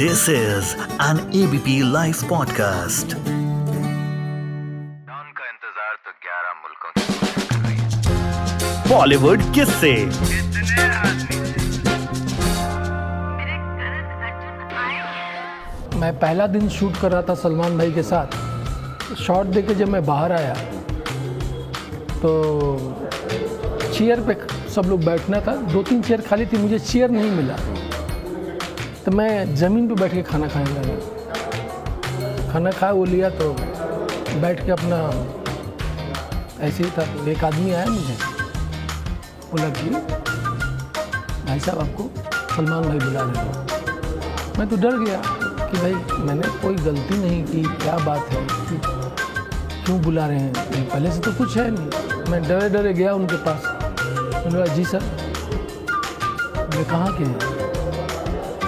This is an ABP Life podcast. का इंतज़ार तो 11 मुल्कों की बॉलीवुड किससे। कितने आदमी मैं पहला दिन शूट कर रहा था सलमान भाई के साथ। शॉट दे के जब मैं बाहर आया तो चेयर पे सब लोग बैठना था। दो तीन चेयर खाली थी मुझे चेयर नहीं मिला। तो मैं ज़मीन पे बैठ के खाना खाने लगा। खाना खा, वो लिया तो बैठ के अपना, ऐसे ही था। एक आदमी आया मुझे। बोला कि, भाई साहब, आपको सलमान भाई बुला रहे हो मैं तो डर गया कि भाई, मैंने कोई गलती नहीं की, क्या बात है? क्यों बुला रहे हैं? पहले से तो कुछ है नहीं। मैं डरे डरे गया उनके पास। मैंने बोला जी सर मैं कहाँ के हैं?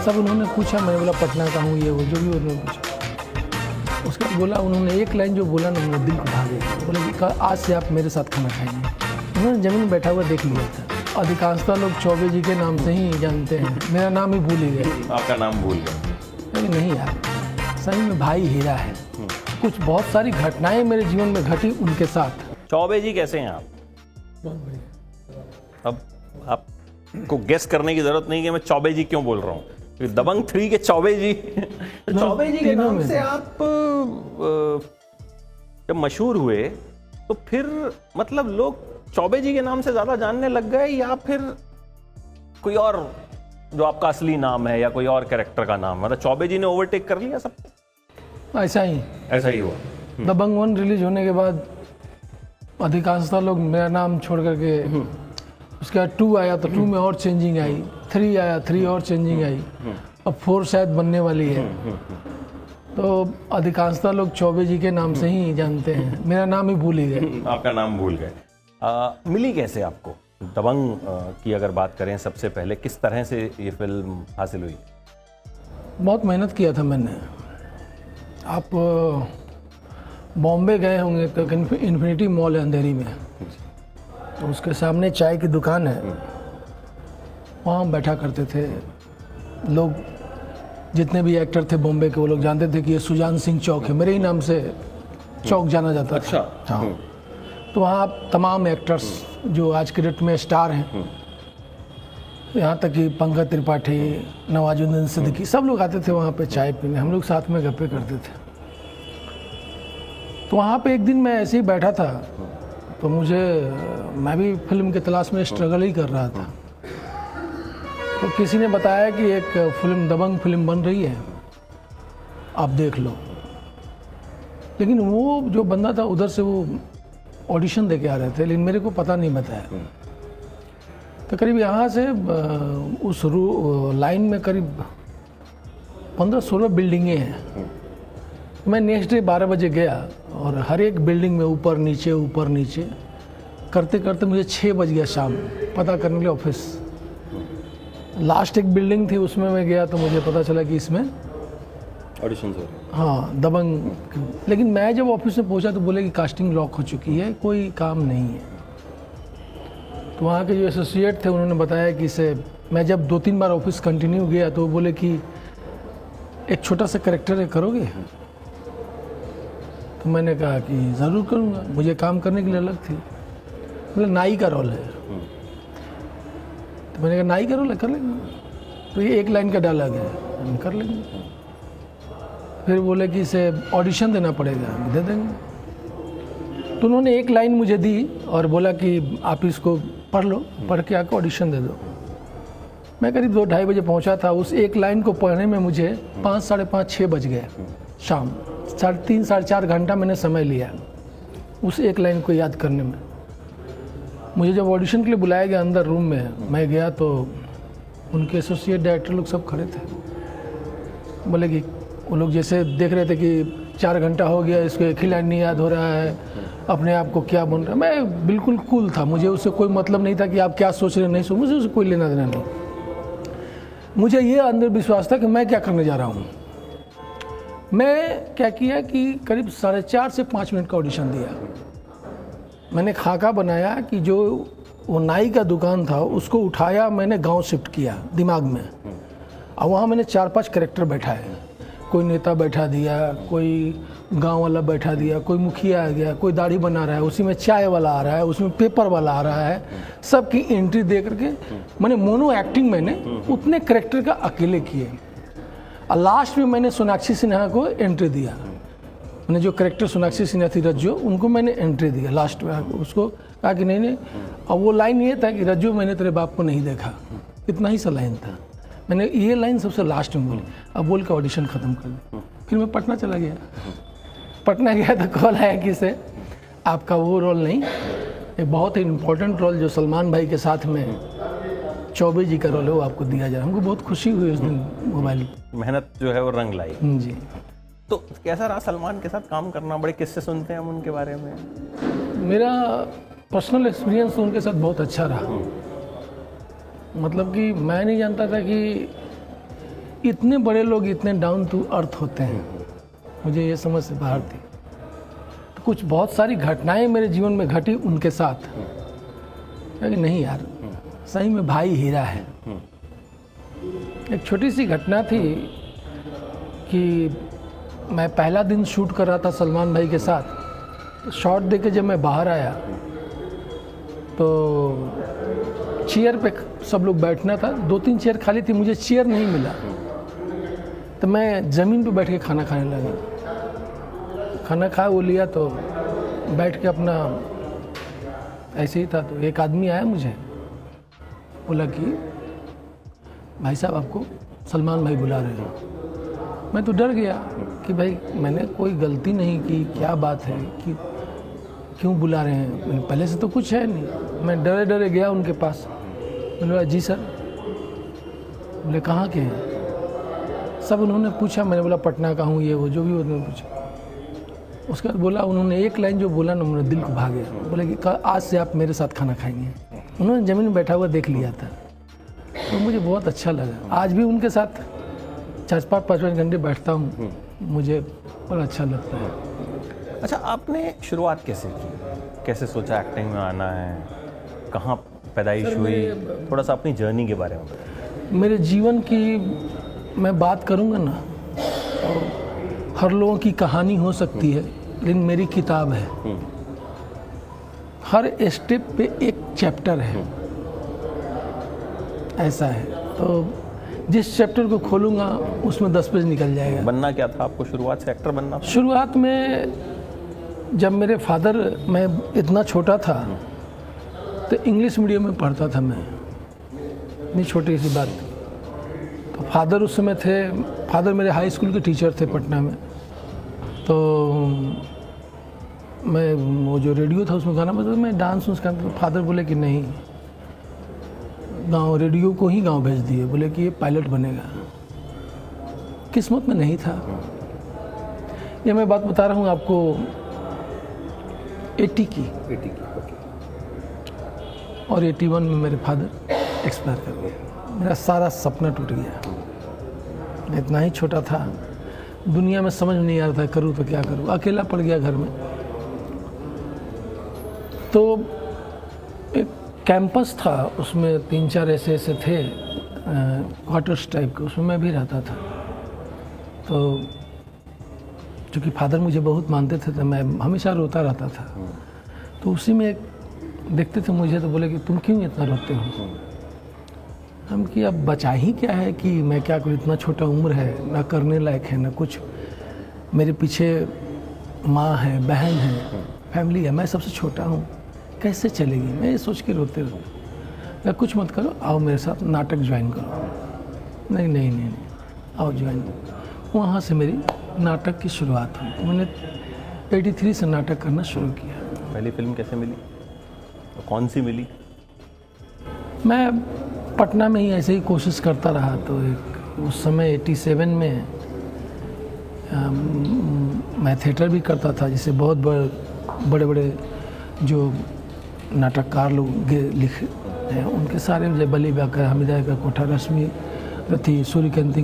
सब उन्होंने पूछा मैंने बोला पटना का हूँ ये वो? जो भी उन्होंने पूछा। उसके बाद बोला उन्होंने एक लाइन जो बोला ना मेरे दिल को भा गया बोला कि आज से आप मेरे साथ खाना खाएँगे। उन्होंने ज़मीन बैठा हुआ देख लिया था। अधिकांशतः लोग चौबे जी के नाम से ही जानते हैं। मेरा नाम ही भूल ही गए आपका नाम भूल गए अरे नहीं यार सही में भाई हीरा है। कुछ बहुत सारी घटनाएँ मेरे जीवन में घटी उनके साथ। चौबे जी कैसे हैं आप? अब आपको गेस करने की ज़रूरत नहीं कि मैं चौबे जी क्यों बोल रहा हूँ। दबंग थ्री के चौबे जी। तो चौबे जी के नाम से आप जब मशहूर हुए तो फिर मतलब लोग चौबे जी के नाम से ज़्यादा जानने लग गए या फिर कोई और जो आपका असली नाम है या कोई और कैरेक्टर का नाम मतलब चौबे जी ने ओवरटेक कर लिया सब? ऐसा ही। ऐसा ही हुआ। दबंग वन रिलीज़ होने के बाद अधिकांशतः लोग मेरा नाम छोड़ करके उसके बाद टू आया तो टू में और चेंजिंग आई। थ्री आया थ्री और चेंजिंग आई। अब फोर शायद बनने वाली है। तो अधिकांशतः लोग चौबे जी के नाम से ही जानते हैं। मेरा नाम ही भूल ही गए आपका नाम भूल गए। मिली कैसे आपको? दबंग की अगर बात करें सबसे पहले किस तरह से ये फ़िल्म हासिल हुई? बहुत मेहनत किया था मैंने। आप बॉम्बे गए होंगे तो इन्फिनिटी मॉल है अंधेरी में। तो उसके सामने चाय की दुकान है। वहाँ हम बैठा करते थे। लोग जितने भी एक्टर थे बॉम्बे के वो लोग जानते थे कि ये सुजान सिंह चौक है। मेरे ही नाम से चौक जाना जाता था। हाँ। तो वहाँ तमाम एक्टर्स जो आज के डेट में स्टार हैं। यहाँ तक कि पंकज त्रिपाठी नवाजुद्दीन सिद्दीकी सब लोग आते थे वहाँ पे चाय पीने। हम लोग साथ में गप्पे करते थे। तो वहाँ पे एक दिन मैं ऐसे ही बैठा था। तो मुझे मैं भी फ़िल्म की तलाश में स्ट्रगल ही कर रहा था। तो किसी ने बताया कि एक फ़िल्म दबंग फ़िल्म बन रही है। आप देख लो। लेकिन वो जो बंदा था उधर से वो ऑडिशन दे के आ रहे थे लेकिन मेरे को पता नहीं बताया। तो करीब यहाँ से उस रू लाइन में करीब पंद्रह सोलह बिल्डिंगें हैं। मैं नेक्स्ट डे बारह बजे गया। और हर एक बिल्डिंग में ऊपर नीचे ऊपर नीचे। करते करते मुझे छः बज गया शाम। पता करने के लिए ऑफ़िस। लास्ट एक बिल्डिंग थी उसमें मैं गया तो मुझे पता चला कि इसमें ऑडिशन हो हाँ। दबंग। लेकिन मैं जब ऑफ़िस में पहुँचा तो बोले कि कास्टिंग लॉक हो चुकी है कोई काम नहीं है। तो वहाँ के जो एसोसिएट थे उन्होंने बताया कि इसे मैं जब दो तीन बार ऑफ़िस कंटिन्यू गया तो बोले कि एक छोटा सा करेक्टर है करोगे? तो मैंने कहा कि ज़रूर करूँगा। मुझे काम करने के लिए अलग थी। बोले, नाई का रोल है। तो मैंने कहा, नाई का रोल है, कर लेंगे। तो ये एक लाइन का डायलॉग है। हम कर लेंगे। फिर बोले कि इसे ऑडिशन देना पड़ेगा दे देंगे। तो उन्होंने एक लाइन मुझे दी और बोला कि आप इसको पढ़ लो, पढ़ के आके ऑडिशन दे दो। मैं करीब दो, ढाई बजे पहुँचा था। उस एक लाइन को पढ़ने में मुझे पाँच, साढ़े पाँच छः बज गए शाम। साढ़े तीन, साढ़े चार घंटा मैंने समय लिया उस एक लाइन को याद करने में। मुझे जब ऑडिशन के लिए बुलाया गया अंदर रूम में, मैं गया तो उनके एसोसिएट डायरेक्टर लोग सब खड़े थे। बोले कि वो लोग जैसे देख रहे थे कि चार घंटा हो गया, इसको एक ही लाइन नहीं याद हो रहा है, अपने आप को क्या बन रहा है? मैं बिल्कुल कूल था, मुझे उससे कोई मतलब नहीं था कि आप क्या सोच रहे नहीं सोच मुझे उससे कोई लेना देना नहीं। मुझे ये अंदर विश्वास था कि मैं क्या करने जा रहा हूँ। मैं क्या किया कि करीब साढ़े चार से पाँच मिनट का ऑडिशन दिया। मैंने खाका बनाया कि जो वो नाई का दुकान था उसको उठाया मैंने गाँव शिफ्ट किया दिमाग में। और वहाँ मैंने चार पाँच करेक्टर बैठा है कोई नेता बैठा दिया कोई गाँव वाला बैठा दिया कोई मुखिया आ गया कोई दाढ़ी बना रहा है उसी में चाय वाला आ रहा है उसमें पेपर वाला आ रहा है। सबकी एंट्री दे करके मैंने मोनो एक्टिंग मैंने उतने करेक्टर का अकेले किए। और लास्ट में मैंने सोनाक्षी सिन्हा को एंट्री दिया। मैंने जो करेक्टर सोनाक्षी सिन्हा थी, रज्जो, उनको मैंने एंट्री दिया लास्ट में। उसको कहा कि नहीं नहीं। और वो लाइन ये था कि रज्जो, मैंने तेरे बाप को नहीं देखा। इतना ही सा लाइन था। मैंने ये लाइन सबसे लास्ट में बोली। अब बोल के ऑडिशन ख़त्म कर दी। फिर मैं पटना चला गया। पटना गया तो कॉल आया कि से आपका वो रोल नहीं। एक बहुत ही इम्पोर्टेंट रोल जो सलमान भाई के साथ में चौबे जी का रोल है वो आपको दिया जा रहा है। हमको बहुत खुशी हुई उस दिन मोबाइल मेहनत जो है वो रंग लाई। जी। तो कैसा रहा सलमान के साथ काम करना? बड़े किस्से सुनते हैं हम उनके बारे में। मेरा पर्सनल एक्सपीरियंस उनके साथ बहुत अच्छा रहा। मतलब कि मैं नहीं जानता था कि इतने बड़े लोग इतने डाउन टू अर्थ होते हैं। मुझे ये समझ से बाहर थी। तो कुछ बहुत सारी घटनाएँ मेरे जीवन में घटी उनके साथ। नहीं यार सही में भाई हीरा है। एक छोटी सी घटना थी कि मैं पहला दिन शूट कर रहा था सलमान भाई के साथ। शॉट दे के जब मैं बाहर आया तो चेयर पे सब लोग बैठना था। दो तीन चेयर खाली थी, मुझे चेयर नहीं मिला। तो मैं ज़मीन पे बैठ के खाना खाने लगा। खाना खाया वो लिया तो बैठ के अपना, ऐसे ही था। तो एक आदमी आया मुझे। बोला कि, भाई साहब, आपको सलमान भाई बुला रहे हैं। मैं तो डर गया कि भाई, मैंने कोई गलती नहीं की, क्या बात है कि क्यों बुला रहे हैं? मैंने पहले से तो कुछ है नहीं। मैं डरे डरे गया उनके पास। मैंने बोला, जी सर। बोले, कहाँ के हैं? सब उन्होंने पूछा। मैंने बोला, पटना का हूँ, ये वो, जो भी उन्होंने पूछा। उसके बाद बोला, उन्होंने एक लाइन जो बोला ना, मेरे दिल को भा गया। बोले कि, आज से आप मेरे साथ खाना खाएँगे। उन्होंने ज़मीन में बैठा हुआ देख लिया था। तो मुझे बहुत अच्छा लगा। आज भी उनके साथ चार पाँच पाँच पाँच घंटे बैठता हूँ। मुझे बड़ा अच्छा लगता है। अच्छा आपने शुरुआत कैसे की? कैसे सोचा एक्टिंग में आना है? कहाँ पैदाइश हुई? थोड़ा सा अपनी जर्नी के बारे में मेरे जीवन की मैं बात करूँगा ना तो हर लोगों की कहानी हो सकती है लेकिन मेरी किताब है। हर स्टेप पे एक चैप्टर है। ऐसा है। तो जिस चैप्टर को खोलूँगा उसमें दस पेज निकल जाएगा। बनना क्या था? आपको शुरुआत से एक्टर बनना शुरुआत में जब मेरे फादर मैं इतना छोटा था तो इंग्लिश मीडियम में पढ़ता था मैं। इतनी छोटी सी बात। तो फादर उस समय थे। फादर मेरे हाई स्कूल के टीचर थे पटना में। तो मैं वो जो रेडियो था उसमें गाना था, मैं डांस उस करता तो फादर बोले कि नहीं गाँव रेडियो को ही गाँव भेज दिए बोले कि ये पायलट बनेगा। किस्मत में नहीं था। ये मैं बात बता रहा हूँ आपको एटी की। एटी की और एटी वन में मेरे फादर एक्सपायर कर गए। मेरा सारा सपना टूट गया। मैं इतना ही छोटा था। दुनिया में समझ नहीं आ रहा था करूँ तो क्या करूँ। अकेला पड़ गया घर में। तो एक कैंपस था उसमें तीन चार ऐसे ऐसे थे क्वार्टर्स टाइप के उसमें मैं भी रहता था। तो चूँकि फादर मुझे बहुत मानते थे तो मैं हमेशा रोता रहता था। तो उसी में देखते थे मुझे तो बोले कि तुम क्यों इतना रोते हो? हम कि अब बचा ही क्या है कि मैं क्या करूँ इतना छोटा उम्र है ना करने लायक है ना कुछ। मेरे पीछे माँ है बहन है फैमिली है मैं सबसे छोटा हूँ। कैसे चलेगी? मैं ये सोच के रोते रहूँ या कुछ मत करो आओ मेरे साथ नाटक ज्वाइन करो। नहीं नहीं नहीं नहीं आओ ज्वाइन करो। वहाँ से मेरी नाटक की शुरुआत हुई। तो मैंने 83 से नाटक करना शुरू किया। पहली फ़िल्म कैसे मिली? और कौन सी मिली? मैं पटना में ही ऐसे ही कोशिश करता रहा तो एक उस समय 87 में अम, मैं थिएटर भी करता था जिसे बहुत बड़े बड़े बड़े जो नाटककार लोग लिख हैं। उनके सारे जय बली व्याकर हमिदा का कोठा रश्मि रथी सूर्यकांति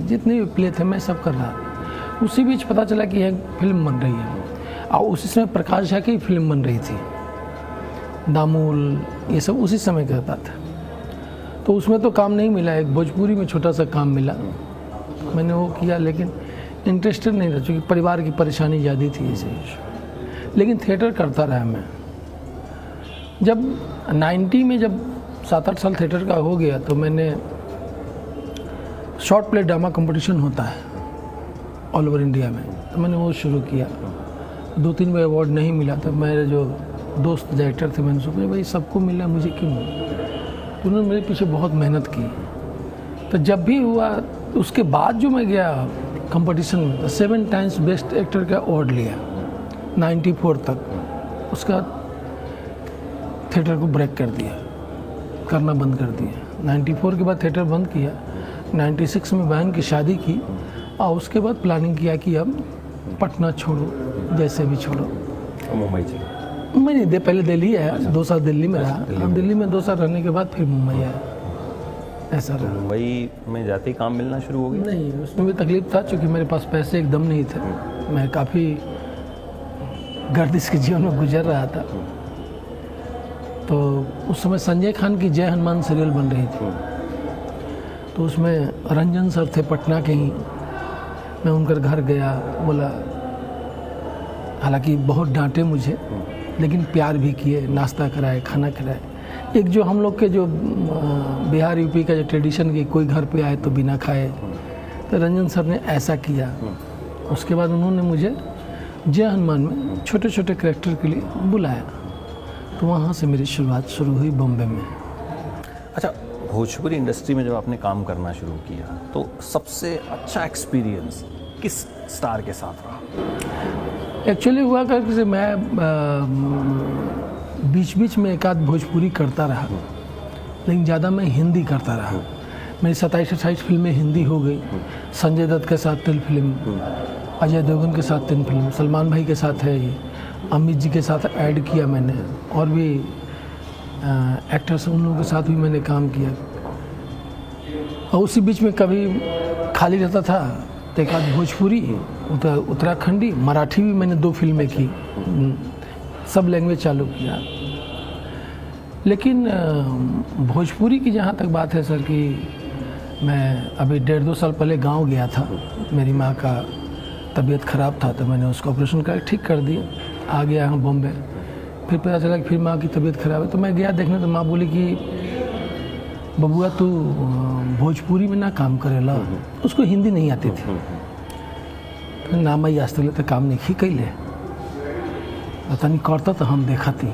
जितने भी प्ले थे, मैं सब कर रहा उसी बीच पता चला कि यह फ़िल्म बन रही है। और उसी समय प्रकाश झा की फ़िल्म बन रही थी। दामूल, ये सब उसी समय का था। तो उसमें तो काम नहीं मिला। एक भोजपुरी में छोटा सा काम मिला। मैंने वो किया, लेकिन इंटरेस्टेड नहीं था, क्योंकि परिवार की परेशानी ज़्यादा थी इसे लेकिन थिएटर करता रहा मैं। जब 90 में जब सात आठ साल थिएटर का हो गया तो मैंने शॉर्ट प्ले ड्रामा कंपटीशन होता है ऑल ओवर इंडिया में। तो मैंने वो शुरू किया। दो तीन बार अवार्ड नहीं मिला तो मेरे जो दोस्त डायरेक्टर थे, मैंने सोचा, भाई, सबको मिला, मुझे क्यों? तो उन्होंने मेरे पीछे बहुत मेहनत की। तो जब भी हुआ उसके बाद जो मैं गया कंपटीशन में तो सेवन टाइम्स बेस्ट एक्टर का अवार्ड लिया 94 तक। उसका थिएटर को ब्रेक कर दिया करना बंद कर दिया। 94 के बाद थिएटर बंद किया 96 में बहन की शादी की और उसके बाद प्लानिंग किया कि अब पटना छोड़ो जैसे भी छोड़ो। मुंबई चले। मैं नहीं दे पहले दिल्ली आया अच्छा। दो साल दिल्ली में रहा। अब दिल्ली में दो साल रहने के बाद फिर मुंबई आया। ऐसा रहा। मुंबई में जाते ही काम मिलना शुरू हो गया? नहीं उसमें भी तकलीफ़ था क्योंकि मेरे पास पैसे एकदम नहीं थे। मैं काफ़ी गर्दिश के जीवन में गुजर रहा था। तो उस समय संजय खान की जय हनुमान सीरियल बन रही थी। तो उसमें रंजन सर थे पटना के ही। मैं उनके घर गया, बोला, हालाँकि बहुत डांटे मुझे, लेकिन प्यार भी किए, नाश्ता कराए, खाना खिलाए एक जो हम लोग के जो बिहार यूपी का जो ट्रेडिशन की कोई घर पे आए तो बिना खाए तो रंजन सर ने ऐसा किया। उसके बाद उन्होंने मुझे जय हनुमान में छोटे छोटे करेक्टर के लिए बुलाया। तो वहाँ से मेरी शुरुआत शुरू हुई बॉम्बे में। अच्छा भोजपुरी इंडस्ट्री में जब आपने काम करना शुरू किया तो सबसे अच्छा एक्सपीरियंस किस स्टार के साथ रहा? एक्चुअली हुआ कर कि मैं बीच बीच में एक आध भोजपुरी करता रहा। लेकिन ज़्यादा मैं हिंदी करता रहा। मेरी सत्ताईस अट्ठाईस फ़िल्में हिंदी हो गई। संजय दत्त के साथ तीन फ़िल्म अजय देवगन के साथ तीन फ़िल्म सलमान भाई के साथ है ये। अमित जी के साथ ऐड किया मैंने और भी एक्टर्स उन लोगों के साथ भी मैंने काम किया। और उसी बीच में कभी खाली रहता था तो एक आध भोजपुरी उतर, उत्तराखंडी मराठी भी मैंने दो फ़िल्में की सब लैंग्वेज चालू किया। लेकिन भोजपुरी की जहाँ तक बात है सर कि मैं अभी डेढ़ दो साल पहले गाँव गया था मेरी माँ का तबीयत ख़राब था तो मैंने उसका ऑपरेशन कर ठीक कर दिया। आ गया यहाँ बॉम्बे। फिर पता चला कि फिर माँ की तबीयत ख़राब है। तो मैं गया देखने तो माँ बोली कि बबुआ तू भोजपुरी में ना काम करेला उसको हिंदी नहीं आती थी। तो नाम आई आज तक तो काम नहीं खी कैले पता नहीं करता तो हम देखा थी।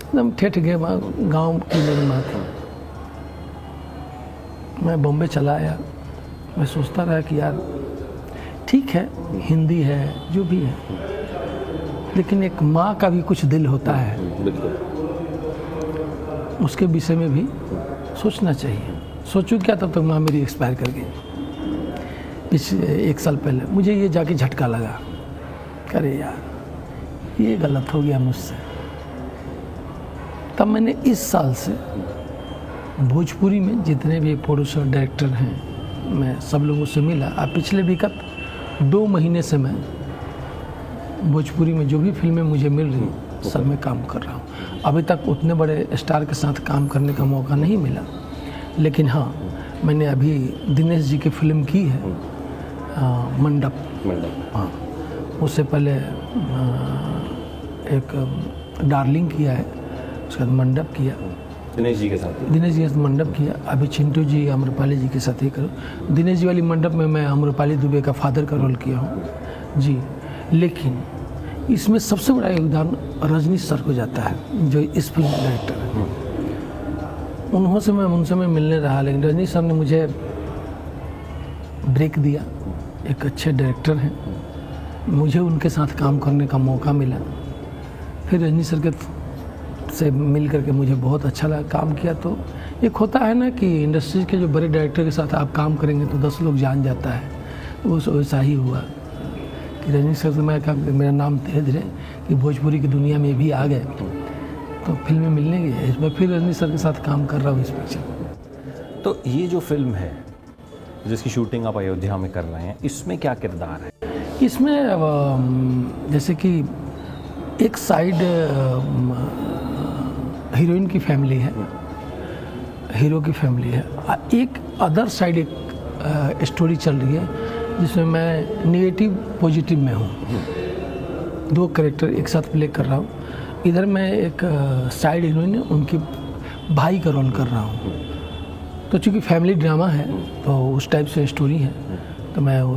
एकदम ठेठ गए वहाँ गाँव की मेरी माँ थी। मैं बॉम्बे चला आया। मैं सोचता रहा कि यार ठीक है हिंदी है जो भी है। लेकिन एक माँ का भी कुछ दिल होता है। उसके विषय में भी सोचना चाहिए। सोचूं क्या तब तक माँ मेरी एक्सपायर कर गई? पिछले एक साल पहले मुझे ये जाके झटका लगा। अरे यार ये गलत हो गया मुझसे। तब मैंने इस साल से भोजपुरी में जितने भी प्रोड्यूसर डायरेक्टर हैं मैं सब लोगों से मिला। अब पिछले विगत दो महीने से मैं भोजपुरी में जो भी फ़िल्में मुझे मिल रही हैं, सब में काम कर रहा हूँ। अभी तक उतने बड़े स्टार के साथ काम करने का मौका नहीं मिला। लेकिन हाँ मैंने अभी दिनेश जी की फ़िल्म की है मंडप। मंडप। हाँ उससे पहले अ, एक डार्लिंग किया है उसके बाद मंडप किया। दिनेश जी के साथ दिनेश जी के साथ मंडप किया। अभी चिंटू जी अम्रपाली जी के साथ ही करो। दिनेश जी वाली मंडप में मैं अम्रपाली दुबे का फादर का रोल किया हूँ। जी। लेकिन इसमें सबसे बड़ा योगदान रजनी सर को जाता है, जो इस फ़िल्म डायरेक्टर है। उन्हों से मैं उनसे मैं मिलने रहा, लेकिन रजनी सर ने मुझे ब्रेक दिया। एक अच्छे डायरेक्टर हैं। मुझे उनके साथ काम करने का मौका मिला। फिर रजनी सर के से मिल करके मुझे बहुत अच्छा लगा, काम किया तो। एक होता है ना कि इंडस्ट्री के जो बड़े डायरेक्टर के साथ आप काम करेंगे तो दस लोग जान जाता है। वो वैसा ही हुआ। कि रजनी सर से मैं कहा मेरा नाम धीरे धीरे कि भोजपुरी की दुनिया में भी आ गए। तो फ़िल्में मिलने गई इसमें फिर रजनी सर के साथ काम कर रहा हूँ इस पिक्चर में। तो ये जो फ़िल्म है जिसकी शूटिंग आप अयोध्या में कर रहे हैं इसमें क्या किरदार है? इसमें जैसे कि एक साइड हीरोइन की फैमिली है। हीरो की फैमिली है। एक अदर साइड एक स्टोरी चल रही है। जिसमें मैं निगेटिव पॉजिटिव में हूँ। दो करेक्टर एक साथ प्ले कर रहा हूँ। इधर मैं एक साइड हीरोइन उनके भाई का रोल कर रहा हूँ। तो चूँकि फैमिली ड्रामा है तो उस टाइप से स्टोरी है। तो मैं वो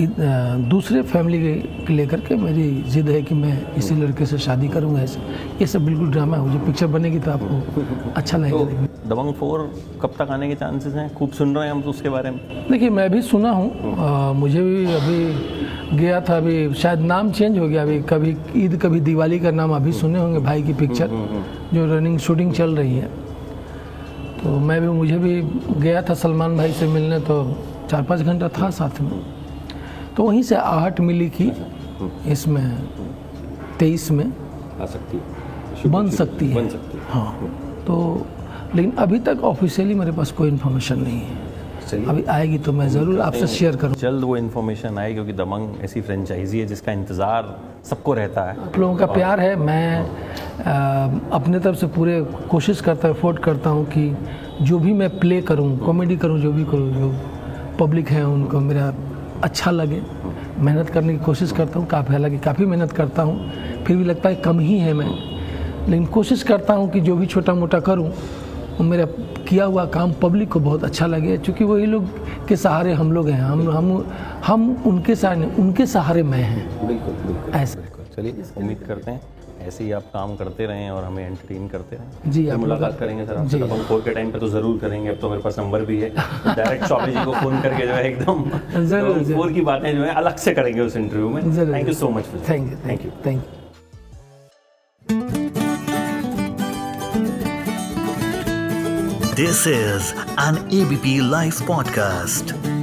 दूसरे फैमिली के लेकर के मेरी जिद है कि मैं इसी लड़के से शादी करूँगा ऐसे। ये सब बिल्कुल ड्रामा है। जो पिक्चर बनेगी तो आपको अच्छा लगेगा। देखने में। दबंग फोर कब तक आने के चांसेस हैं? खूब सुन रहे हैं हम तो उसके बारे में। देखिए मैं भी सुना हूँ। मुझे भी अभी गया था अभी शायद नाम चेंज हो गया। अभी कभी ईद कभी दिवाली का नाम अभी सुने होंगे भाई की पिक्चर जो रनिंग शूटिंग चल रही है। तो मैं भी मुझे भी गया था सलमान भाई से मिलने तो चार पाँच घंटा था साथ में। तो वहीं से आहट मिली कि इसमें तेईस में आ सकती है। बन सकती है। बन सकती है। हाँ तो लेकिन अभी तक ऑफिशियली मेरे पास कोई इन्फॉर्मेशन नहीं है। अभी आएगी तो मैं ज़रूर आपसे शेयर करूँ। जल्द वो इन्फॉर्मेशन आए क्योंकि दबंग ऐसी फ्रेंचाइजी है जिसका इंतज़ार सबको रहता है। आप लोगों का प्यार है। मैं अ, अपने तरफ़ से पूरे कोशिश करता हूँ एफोर्ड करता हूँ कि जो भी मैं प्ले करूँ कॉमेडी करूँ जो भी करूँ जो पब्लिक है उनको मेरा अच्छा लगे। मेहनत करने की कोशिश करता हूँ काफ़ी हालाँकि काफ़ी मेहनत करता हूँ फिर भी लगता है कम ही है मैं। लेकिन कोशिश करता हूँ कि जो भी छोटा मोटा करूँ वो मेरा किया हुआ काम पब्लिक को बहुत अच्छा लगे क्योंकि वही लोग के सहारे हम लोग हैं। हम हम हम उनके सहारे उनके सहारे मैं हैं। बिल्कुल बिल्कुल। ऐसे। चलिए उम्मीद करते हैं ऐसे ही आप काम करते रहें और हमें एंटरटेन करते रहें। जी, आप मुलाकात करेंगे सर। आपसे जी। दबंग फोर के टाइम पे तो ज़रूर करेंगे अब तो मेरे पास नंबर भी है। डायरेक्ट चौबे जी को फ़ोन करके जो है एकदम ज़रूर, फोर की बातें जो है अलग से करेंगे उस इंटरव्यू में। Thank you so much for thank you thank you thank you This is an ABP Life podcast.